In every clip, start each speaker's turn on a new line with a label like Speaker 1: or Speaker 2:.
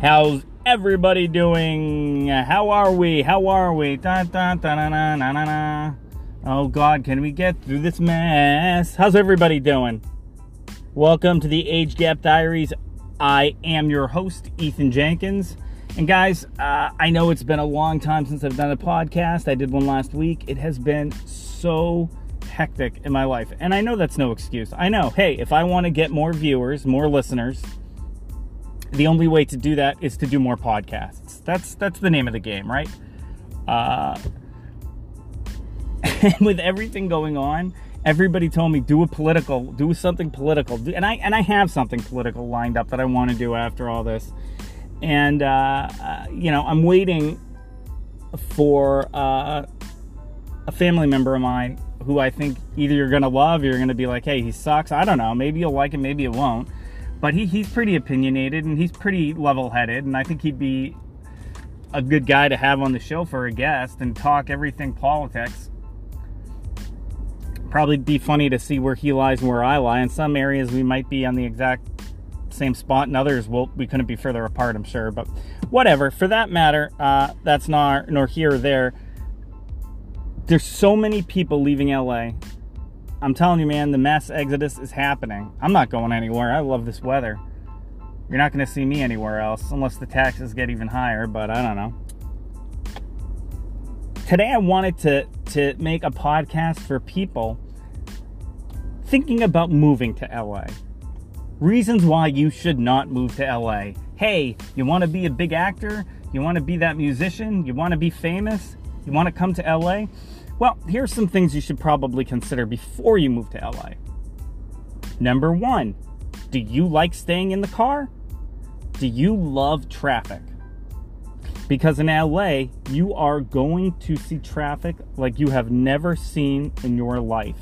Speaker 1: How's everybody doing? How are we? How are we? Na, na, na. Oh God, can we get through this mess? How's everybody doing? Welcome to the Age Gap Diaries. I am your host, Ethan Jenkins. And guys, uh, I know it's been a long time since I've done a podcast. I did one last week. It has been so hectic in my life. And I know that's no excuse. I know, hey, if I want to get more viewers, more listeners, the only way to do that is to do more podcasts. That's that's the name of the game, right? Uh, and with everything going on, everybody told me do a political, do something political, and I and I have something political lined up that I want to do after all this, and uh, uh, you know I'm waiting for uh, a family member of mine who I think either you're gonna love or you're gonna be like, hey, he sucks. I don't know. Maybe you'll like him, maybe you won't. But he, he's pretty opinionated and he's pretty level headed, and I think he'd be a good guy to have on the show for a guest and talk everything politics. Probably be funny to see where he lies and where I lie. In some areas, we might be on the exact same spot, and others, well, we couldn't be further apart, I'm sure. But whatever. For that matter, uh, that's not nor here or there. There's so many people leaving LA I'm telling you, man, the mass exodus is happening. I'm not going anywhere. I love this weather. You're not going to see me anywhere else unless the taxes get even higher, but I don't know. Today I wanted to to make a podcast for people thinking about moving to LA. Reasons why you should not move to LA. Hey, you want to be a big actor? You want to be that musician? You want to be famous? You want to come to LA? Well, here's some things you should probably consider before you move to LA. Number one, do you like staying in the car? Do you love traffic? Because in LA, you are going to see traffic like you have never seen in your life.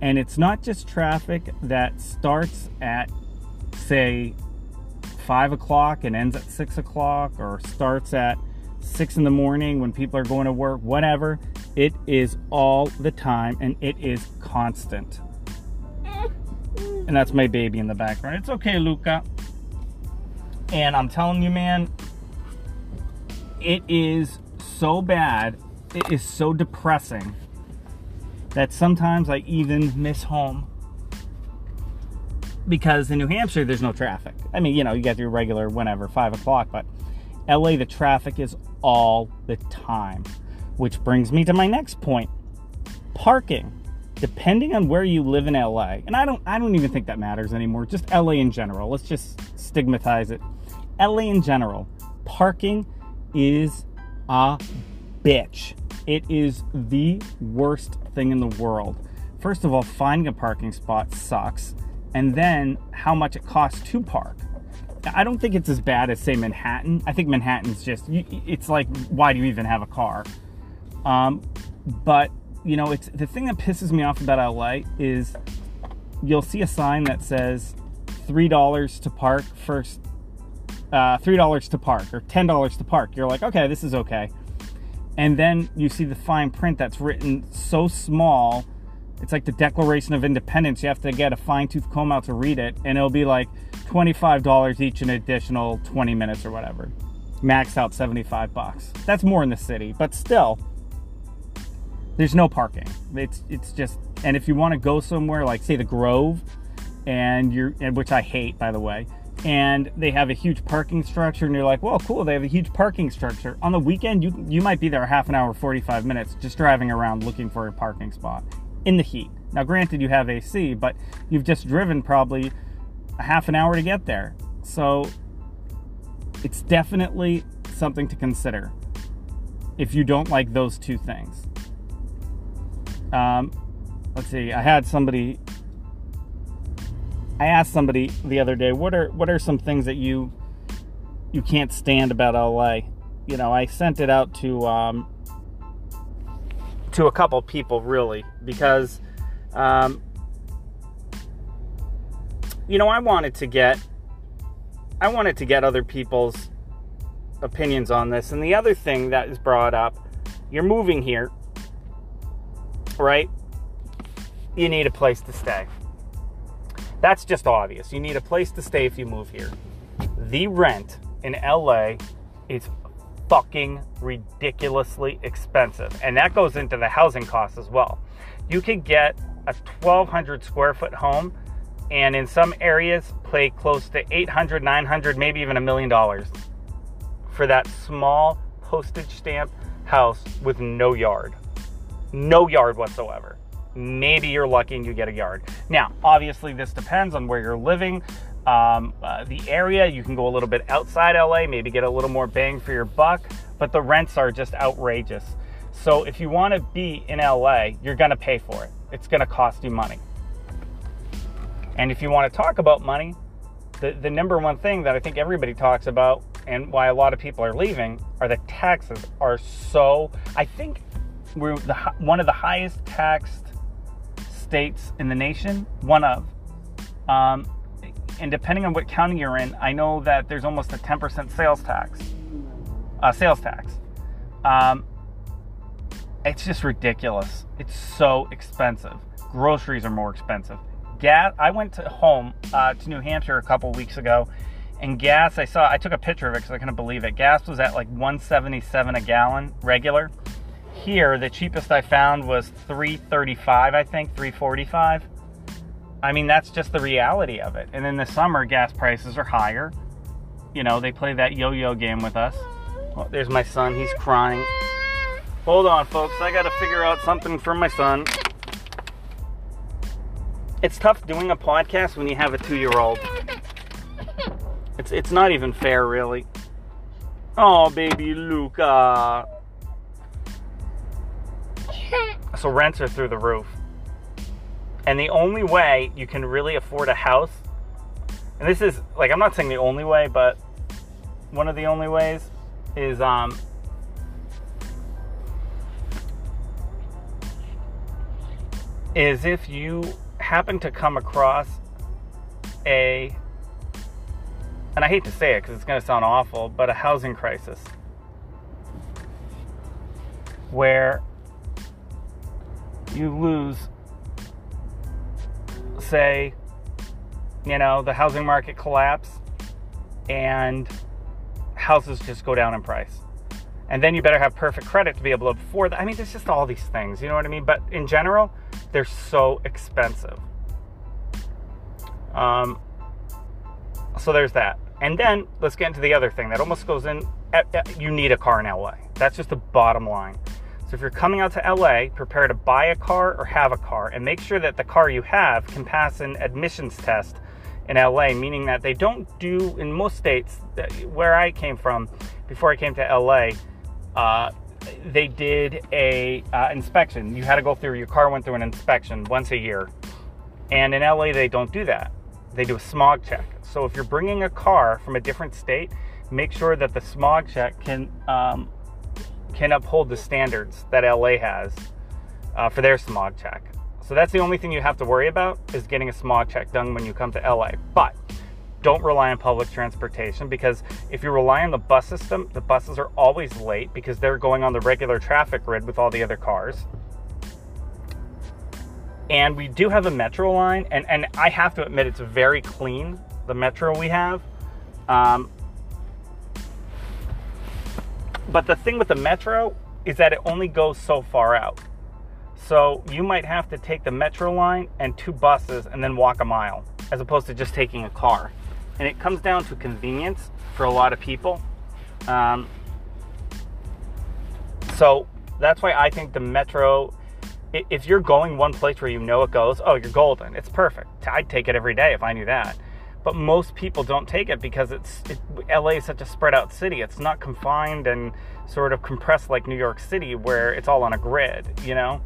Speaker 1: And it's not just traffic that starts at, say, 5 o'clock and ends at 6 o'clock, or starts at 6 in the morning when people are going to work, whatever. It is all the time and it is constant. And that's my baby in the background. It's okay, Luca. And I'm telling you, man, it is so bad. It is so depressing that sometimes I even miss home. Because in New Hampshire, there's no traffic. I mean, you know, you get your regular whenever, 5 o'clock, but LA, the traffic is all the time. Which brings me to my next point. Parking. Depending on where you live in LA, and I don't I don't even think that matters anymore, just LA in general. Let's just stigmatize it. LA in general, parking is a bitch. It is the worst thing in the world. First of all, finding a parking spot sucks, and then how much it costs to park. I don't think it's as bad as say Manhattan. I think Manhattan's just it's like why do you even have a car? Um, but you know, it's the thing that pisses me off about LA is you'll see a sign that says three dollars to park first, uh, three dollars to park or ten dollars to park. You're like, okay, this is okay. And then you see the fine print that's written so small. It's like the Declaration of Independence. You have to get a fine tooth comb out to read it, and it'll be like $25 each an additional 20 minutes or whatever. Max out 75 bucks. That's more in the city, but still, there's no parking. It's it's just and if you want to go somewhere like say the Grove, and you're and which I hate by the way, and they have a huge parking structure, and you're like, well, cool, they have a huge parking structure. On the weekend, you you might be there half an hour, 45 minutes, just driving around looking for a parking spot in the heat. Now, granted, you have AC, but you've just driven probably a half an hour to get there. So it's definitely something to consider if you don't like those two things. Um, let's see. I had somebody. I asked somebody the other day, what are what are some things that you you can't stand about LA? You know, I sent it out to um, to a couple people really because um, you know I wanted to get I wanted to get other people's opinions on this. And the other thing that is brought up, you're moving here right? You need a place to stay. That's just obvious. You need a place to stay if you move here. The rent in LA is fucking ridiculously expensive. And that goes into the housing costs as well. You could get a 1200 square foot home and in some areas pay close to 800, 900, maybe even a million dollars for that small postage stamp house with no yard. No yard whatsoever. Maybe you're lucky and you get a yard. Now, obviously, this depends on where you're living, um, uh, the area. You can go a little bit outside LA, maybe get a little more bang for your buck, but the rents are just outrageous. So, if you want to be in LA, you're going to pay for it. It's going to cost you money. And if you want to talk about money, the, the number one thing that I think everybody talks about and why a lot of people are leaving are the taxes are so I think we're the, one of the highest taxed states in the nation, one of. Um, and depending on what county you're in, I know that there's almost a 10% sales tax. Uh, sales tax. Um, it's just ridiculous. It's so expensive. Groceries are more expensive. Gas. I went to home uh, to New Hampshire a couple weeks ago, and gas. I saw. I took a picture of it because I couldn't believe it. Gas was at like 177 a gallon regular. Here, the cheapest I found was 335. I think 345. I mean, that's just the reality of it. And in the summer, gas prices are higher. You know, they play that yo-yo game with us. Oh, there's my son. He's crying. Hold on, folks. I got to figure out something for my son. It's tough doing a podcast when you have a two-year-old. It's it's not even fair, really. Oh, baby Luca. So rents are through the roof. And the only way you can really afford a house, and this is like I'm not saying the only way, but one of the only ways is um is if you happen to come across a and I hate to say it because it's going to sound awful, but a housing crisis where you lose, say, you know, the housing market collapse and houses just go down in price. And then you better have perfect credit to be able to afford that. I mean, there's just all these things, you know what I mean? But in general, they're so expensive. Um, so there's that. And then let's get into the other thing that almost goes in. You need a car in LA. That's just the bottom line. So if you're coming out to LA, prepare to buy a car or have a car, and make sure that the car you have can pass an admissions test in LA, meaning that they don't do in most states where I came from before I came to LA. Uh, they did a uh, inspection. You had to go through your car went through an inspection once a year, and in LA they don't do that. They do a smog check. So if you're bringing a car from a different state, make sure that the smog check can um, can uphold the standards that LA has uh, for their smog check. So that's the only thing you have to worry about is getting a smog check done when you come to LA. But don't rely on public transportation because if you rely on the bus system, the buses are always late because they're going on the regular traffic grid with all the other cars. And we do have a metro line, and, and I have to admit it's very clean, the metro we have. Um, but the thing with the metro is that it only goes so far out. So you might have to take the metro line and two buses and then walk a mile, as opposed to just taking a car. And it comes down to convenience for a lot of people. Um, so that's why I think the metro, if you're going one place where you know it goes, oh, you're golden. It's perfect. I'd take it every day if I knew that but most people don't take it because it's it, LA is such a spread out city. It's not confined and sort of compressed like New York City, where it's all on a grid. You know,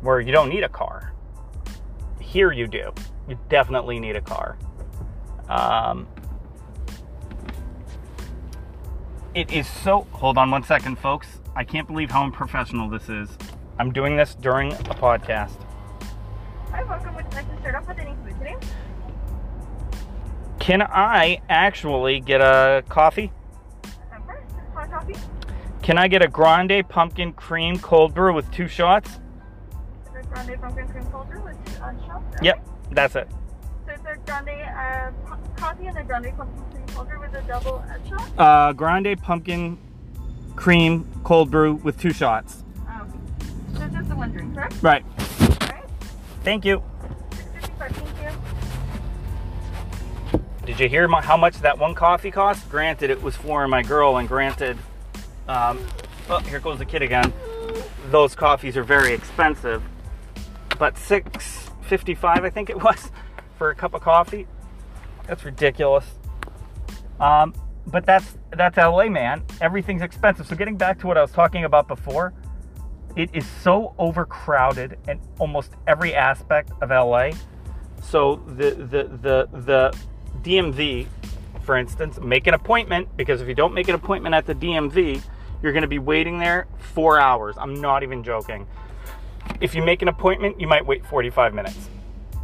Speaker 1: where you don't need a car. Here you do. You definitely need a car. Um, it is so. Hold on one second, folks. I can't believe how unprofessional this is. I'm doing this during a podcast.
Speaker 2: Hi, welcome. Would you like to start off with any food today?
Speaker 1: Can I actually get a coffee?
Speaker 2: Of course. Hot coffee?
Speaker 1: Can I get a grande pumpkin cream cold brew with two shots?
Speaker 2: Grande pumpkin cream cold brew with uh, shots?
Speaker 1: Yep, that's it.
Speaker 2: So it's a grande uh, coffee and a grande pumpkin cream I'll go with a double shot.
Speaker 1: Uh, grande pumpkin cream cold brew with two shots.
Speaker 2: Oh, so just the one drink, correct?
Speaker 1: Right.
Speaker 2: Alright.
Speaker 1: Thank you. Did you hear mu- how much that one coffee cost? Granted, it was for my girl, and granted, um, oh, here goes the kid again. Those coffees are very expensive, but six fifty-five, I think it was, for a cup of coffee. That's ridiculous. Um, but that's that's LA, man. Everything's expensive. So getting back to what I was talking about before, it is so overcrowded in almost every aspect of LA. So the the the the DMV, for instance, make an appointment because if you don't make an appointment at the DMV, you're going to be waiting there four hours. I'm not even joking. If you make an appointment, you might wait 45 minutes.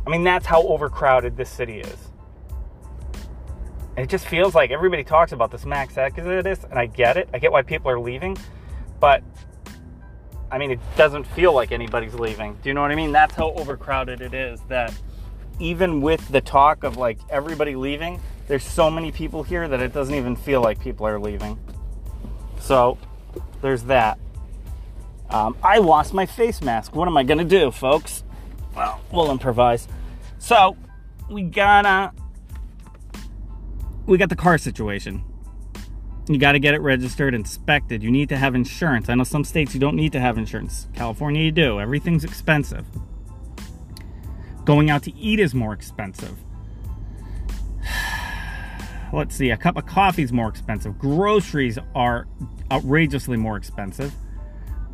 Speaker 1: I mean, that's how overcrowded this city is. And it just feels like everybody talks about this max exodus, and I get it. I get why people are leaving, but I mean, it doesn't feel like anybody's leaving. Do you know what I mean? That's how overcrowded it is. That even with the talk of like everybody leaving, there's so many people here that it doesn't even feel like people are leaving. So there's that. Um, I lost my face mask. What am I gonna do, folks? Well, we'll improvise. So we gotta we got the car situation. You got to get it registered, inspected. You need to have insurance. I know some states you don't need to have insurance. California, you do. Everything's expensive. Going out to eat is more expensive. Let's see, a cup of coffee is more expensive. Groceries are outrageously more expensive.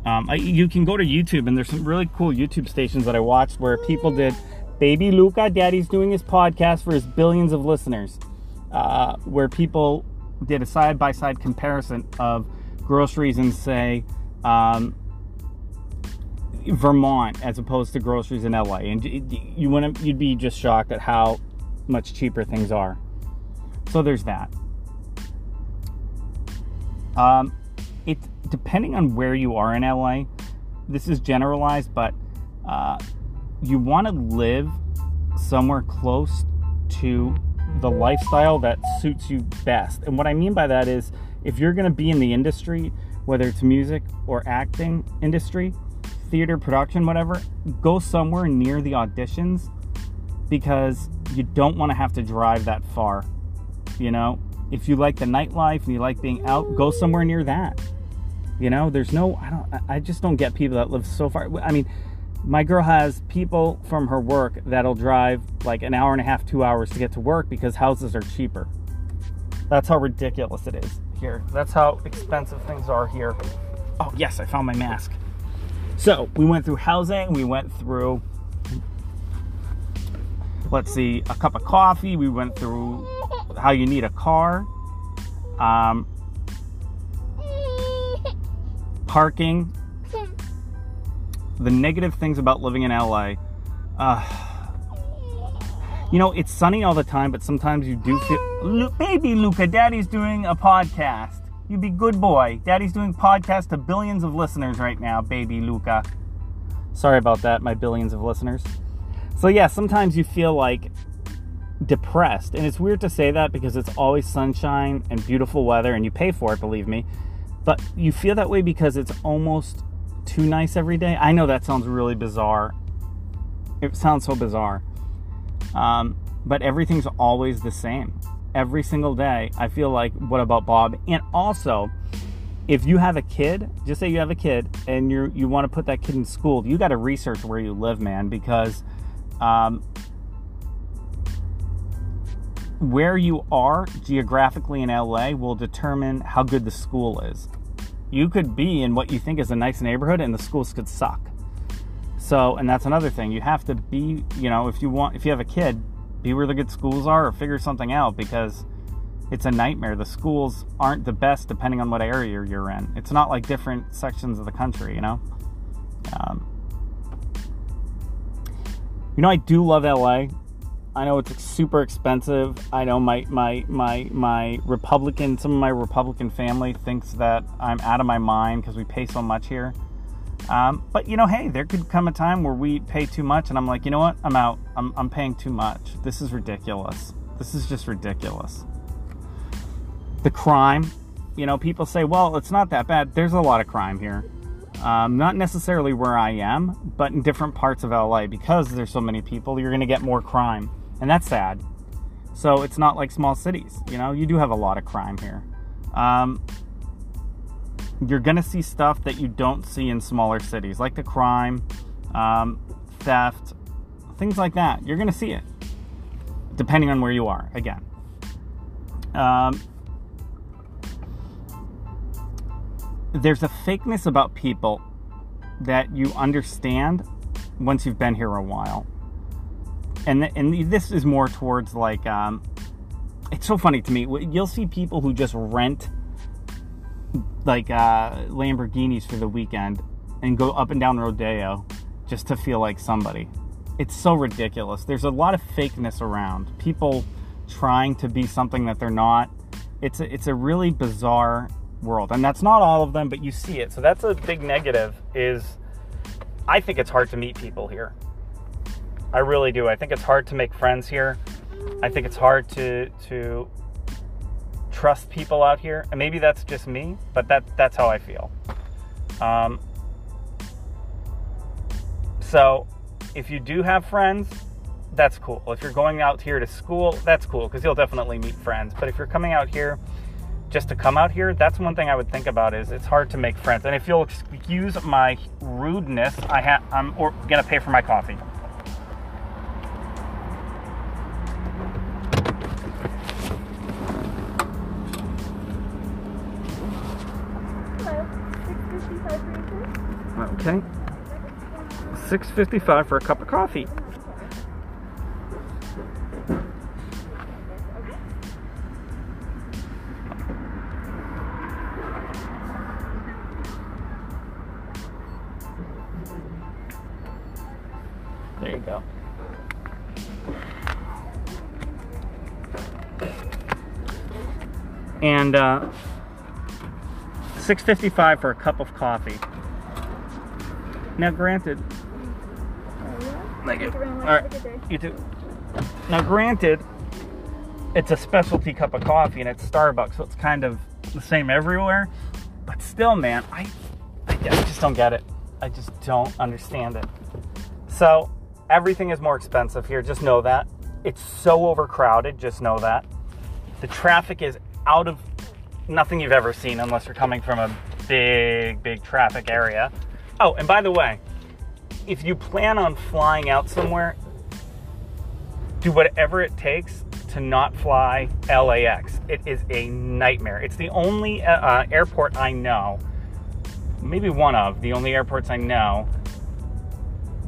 Speaker 1: Um, I, you can go to YouTube, and there's some really cool YouTube stations that I watched where people did Baby Luca, Daddy's doing his podcast for his billions of listeners, uh, where people did a side by side comparison of groceries and say, um, Vermont as opposed to groceries in LA, and you wouldn't, you'd be just shocked at how much cheaper things are. So there's that. Um, depending on where you are in LA. This is generalized, but uh, you want to live somewhere close to the lifestyle that suits you best. And what I mean by that is if you're going to be in the industry, whether it's music or acting industry, theater production, whatever, go somewhere near the auditions because you don't want to have to drive that far. You know, if you like the nightlife and you like being out, go somewhere near that. You know, there's no, I don't, I just don't get people that live so far. I mean, my girl has people from her work that'll drive like an hour and a half, two hours to get to work because houses are cheaper. That's how ridiculous it is here. That's how expensive things are here. Oh, yes, I found my mask. So we went through housing, we went through, let's see, a cup of coffee, we went through how you need a car, um, parking, the negative things about living in LA. Uh, you know, it's sunny all the time, but sometimes you do feel. Baby Luca, Daddy's doing a podcast. You be good boy. Daddy's doing podcast to billions of listeners right now, baby Luca. Sorry about that, my billions of listeners. So yeah, sometimes you feel like depressed, and it's weird to say that because it's always sunshine and beautiful weather, and you pay for it, believe me. But you feel that way because it's almost too nice every day. I know that sounds really bizarre. It sounds so bizarre. Um, but everything's always the same. Every single day, I feel like, what about Bob? And also, if you have a kid, just say you have a kid and you you want to put that kid in school, you got to research where you live, man, because um, where you are geographically in LA will determine how good the school is. You could be in what you think is a nice neighborhood and the schools could suck. So, and that's another thing. You have to be, you know, if you want, if you have a kid, be where the good schools are or figure something out because it's a nightmare. The schools aren't the best depending on what area you're in. It's not like different sections of the country, you know? Um, you know, I do love LA. I know it's super expensive. I know my my my my Republican, some of my Republican family thinks that I'm out of my mind because we pay so much here. Um, but you know, hey, there could come a time where we pay too much, and I'm like, you know what? I'm out. I'm I'm paying too much. This is ridiculous. This is just ridiculous. the crime. You know, people say, well, it's not that bad. There's a lot of crime here. Um, not necessarily where I am, but in different parts of LA because there's so many people, you're going to get more crime. And that's sad. So it's not like small cities. You know, you do have a lot of crime here. Um, you're to see stuff that you don't see in smaller cities, like the crime, um, theft, things like that. You're to see it, depending on where you are, again. Um, there's a fakeness about people that you understand once you've been here a while. And, th- and this is more towards like, um, it's so funny to me. You'll see people who just rent like uh, Lamborghinis for the weekend and go up and down Rodeo just to feel like somebody. It's so ridiculous. There's a lot of fakeness around. People trying to be something that they're not. It's a, it's a really bizarre world. And that's not all of them, but you see it. So that's a big negative is I think it's hard to meet people here. I really do. I think it's hard to make friends here. I think it's hard to to trust people out here. And maybe that's just me, but that that's how I feel. Um, so if you do have friends, that's cool. If you're going out here to school, that's cool because you'll definitely meet friends. But if you're coming out here just to come out here, that's one thing I would think about is it's hard to make friends. And if you'll excuse my rudeness, I ha- I'm or- gonna pay for my coffee.
Speaker 2: 6.55 for
Speaker 1: a cup of coffee. There you go. And uh, 6.55 for a cup of coffee. Now, granted, Thank you.
Speaker 2: Thank you very much.
Speaker 1: All right. You too. Now, granted, it's a specialty cup of coffee and it's Starbucks, so it's kind of the same everywhere. But still, man, I, I just don't get it. I just don't understand it. So, everything is more expensive here. Just know that. It's so overcrowded. Just know that. The traffic is out of nothing you've ever seen unless you're coming from a big, big traffic area. Oh, and by the way, if you plan on flying out somewhere, do whatever it takes to not fly LAX. It is a nightmare. It's the only uh, uh, airport I know, maybe one of the only airports I know,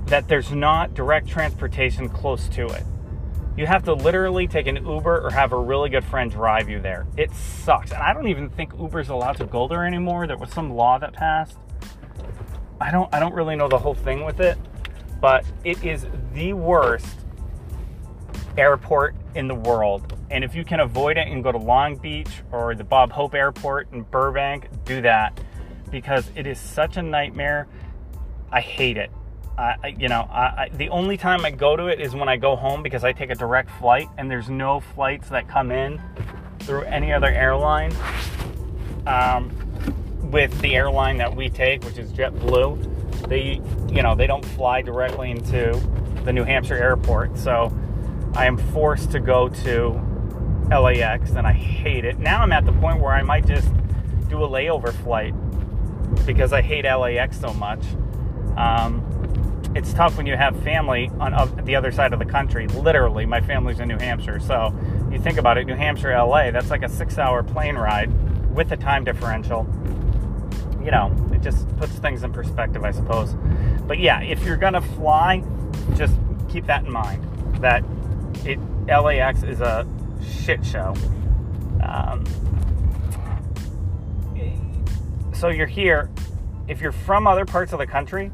Speaker 1: that there's not direct transportation close to it. You have to literally take an Uber or have a really good friend drive you there. It sucks. And I don't even think Uber's allowed to go there anymore. There was some law that passed. I don't I don't really know the whole thing with it, but it is the worst airport in the world. And if you can avoid it and go to Long Beach or the Bob Hope Airport in Burbank, do that because it is such a nightmare. I hate it. I, you know, I, I, the only time I go to it is when I go home because I take a direct flight and there's no flights that come in through any other airline. Um, with the airline that we take, which is JetBlue, they, you know, they don't fly directly into the New Hampshire airport. So I am forced to go to LAX and I hate it. Now I'm at the point where I might just do a layover flight because I hate LAX so much. Um, it's tough when you have family on of the other side of the country. Literally, my family's in New Hampshire. So you think about it, New Hampshire, LA, that's like a six hour plane ride with a time differential. You know, it just puts things in perspective, I suppose. But yeah, if you're gonna fly, just keep that in mind. That it LAX is a shit show. Um, so you're here. If you're from other parts of the country,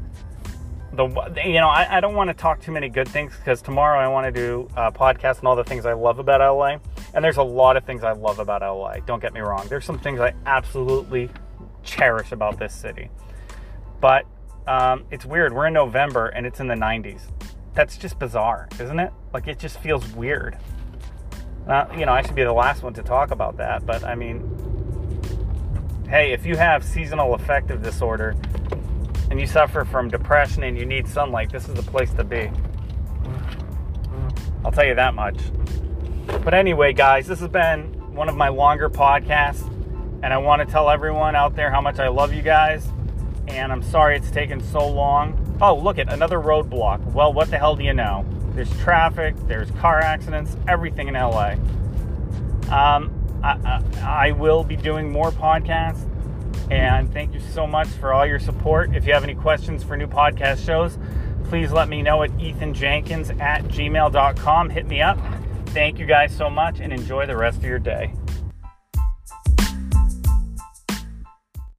Speaker 1: the you know I, I don't want to talk too many good things because tomorrow I want to do a podcast and all the things I love about LA. And there's a lot of things I love about LA. Don't get me wrong. There's some things I absolutely cherish about this city. But um, it's weird. We're in November and it's in the 90s. That's just bizarre, isn't it? Like it just feels weird. You know, I should be the last one to talk about that, but I mean, hey, if you have seasonal affective disorder and you suffer from depression and you need sunlight, this is the place to be. I'll tell you that much. But anyway, guys, this has been one of my longer podcasts, and I want to tell everyone out there how much I love you guys. And I'm sorry it's taken so long. Oh, look at another roadblock. Well, what the hell do you know? There's traffic, there's car accidents, everything in LA. Um, I, I, I will be doing more podcasts, and thank you so much for all your support. If you have any questions for new podcast shows, please let me know at ethanjenkins at gmail.com. Hit me up. Thank you guys so much and enjoy the rest of your day.